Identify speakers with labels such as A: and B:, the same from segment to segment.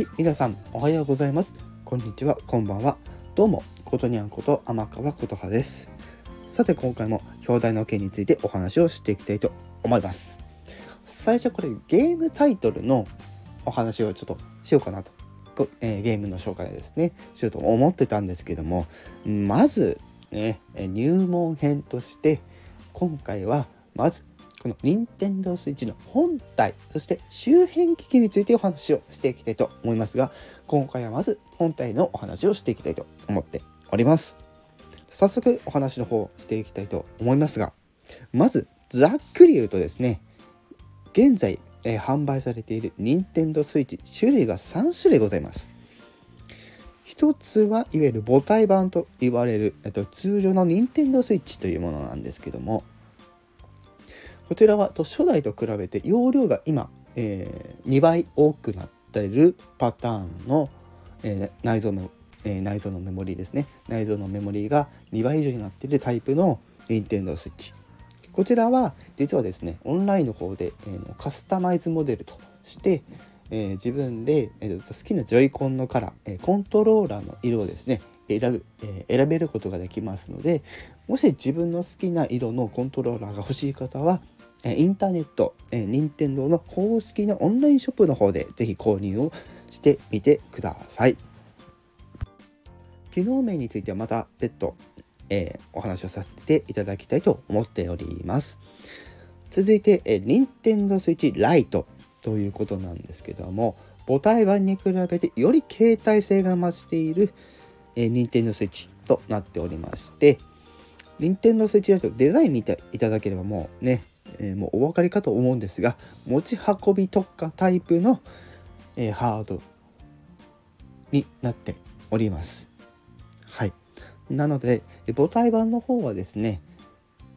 A: はい、皆さんおはようございます。こんにちは、こんばんは。どうも、ことにゃんこと天川琴葉です。さて、今回も表題の件についてお話をしていきたいと思います。最初これゲームタイトルのお話をちょっとしようかなと。えー、ゲームの紹介ですね、しようと思ってたんですけども、まずね、入門編として、今回はまずこの Nintendo Switch の本体、そして周辺機器についてお話をしていきたいと思いますが、今回はまず本体のお話をしていきたいと思っております。早速お話の方をしていきたいと思いますが、まずざっくり言うとですね、現在、えー、販売されている Nintendo Switch 種類が3種類ございます。一つはいわゆる母体版と言われる、えっと、通常の Nintendo Switch というものなんですけども、こちらは初代と比べて容量が今、えー、2倍多くなっているパターンの、えー、内蔵の、えー、内蔵のメモリーですね。内蔵のメモリーが2倍以上になっているタイプの Nintendo Switch こちらは実はですねオンラインの方で、えー、カスタマイズモデルとして、えー、自分で、えー、好きなジョイコンのカラー、えー、コントローラーの色をですね選ぶ、え、選べることができますのでもし自分の好きな色のコントローラーが欲しい方はインターネットえ、任天堂の公式のオンラインショップの方でぜひ購入をしてみてください。機能面についてはまた別途、えー、お話をさせていただきたいと思っております。続いて、えー、Nintendo Switch Lite ということなんですけども、母体版に比べてより携帯性が増している、えー、Nintendo Switch となっておりまして、Nintendo Switch Lite デザイン見ていただければもうね、えー、もうお分かりかと思うんですが持ち運び特化タイプの、えー、ハードになっております。はい。なので母体版の方はですね、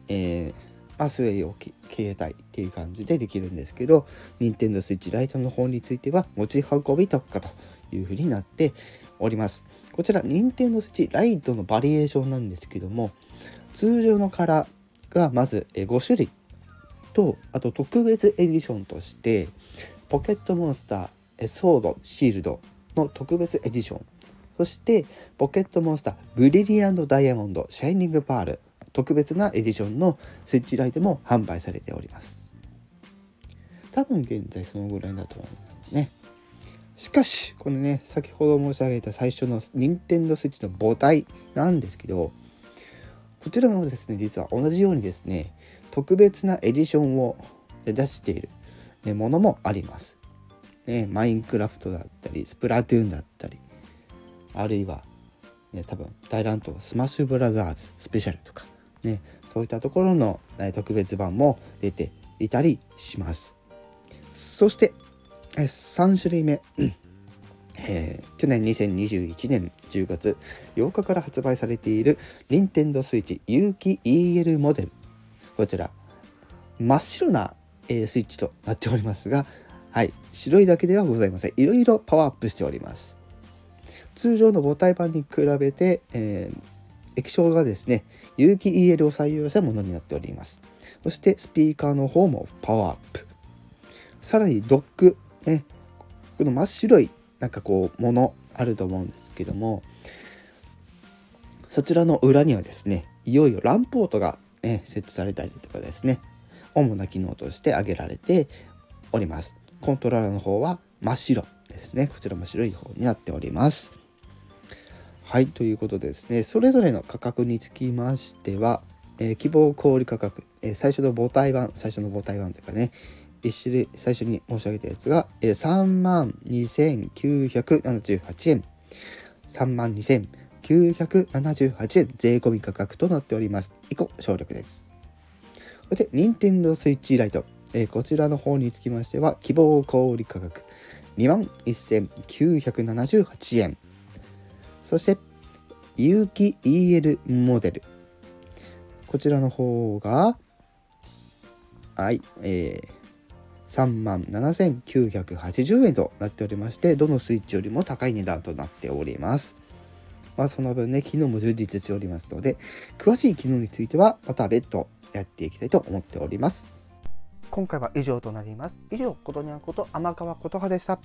A: えー、アスウェイを携帯っていう感じでできるんですけど Nintendo Switch Lite の方については持ち運び特化というふうになっております。こちら Nintendo Switch Lite のバリエーションなんですけども通常のカラーがまず5種類とあと特別エディションとしてポケットモンスターソードシールドの特別エディション。そしてポケットモンスターブリリアンドダイヤモンドシャイニングパール特別なエディションのスイッチライトも販売されております。多分現在そのぐらいだと思いますね。しかしこのね先ほど申し上げた最初の任天堂スイッチの母体なんですけどこちらもですね実は同じようにですね特別なエディションを出しているものもあります。ね、マインクラフトだったりスプラトゥーンだったりあるいは、ね、多分大乱闘スマッシュブラザーズスペシャルとかねそういったところの特別版も出ていたりします。そして3種類目えー、去年2021年10月8日から発売されている Nintendo Switch 有機 EL モデルこちら真っ白な、えー、スイッチとなっておりますが、はい、白いだけではございません。いろいろパワーアップしております。通常の母体版に比べて、えー、液晶がですね、有機 EL を採用したものになっております。そしてスピーカーの方もパワーアップ。さらにドック、ね、この真っ白いなんかこうものあると思うんですけども、そちらの裏にはですね、いよいよランポートがね、設置されたりとかですね、主な機能として挙げられております。コントローラーの方は真っ白ですね。こちらも白い方になっております。はい、ということでですね、それぞれの価格につきましては、えー、希望小売価格、えー、最初の母体版、最初の母体版というかね、1種類、最初に申し上げたやつが、え、3万2978円。3万2978円税込み価格となっております。以降、省略です。そして、Nintendo Switch Lite。え、こちらの方につきましては、希望小売価格21,978円。そして、有機 EL モデル。こちらの方が、はい、えー、3万7980円となっておりまして、どのスイッチよりも高い値段となっております。まあ、その分ね、機能も充実しておりますので、詳しい機能についてはまた別途やっていきたいと思っております。今回は以上となります。以上、ことにゃんこと天川琴葉でした。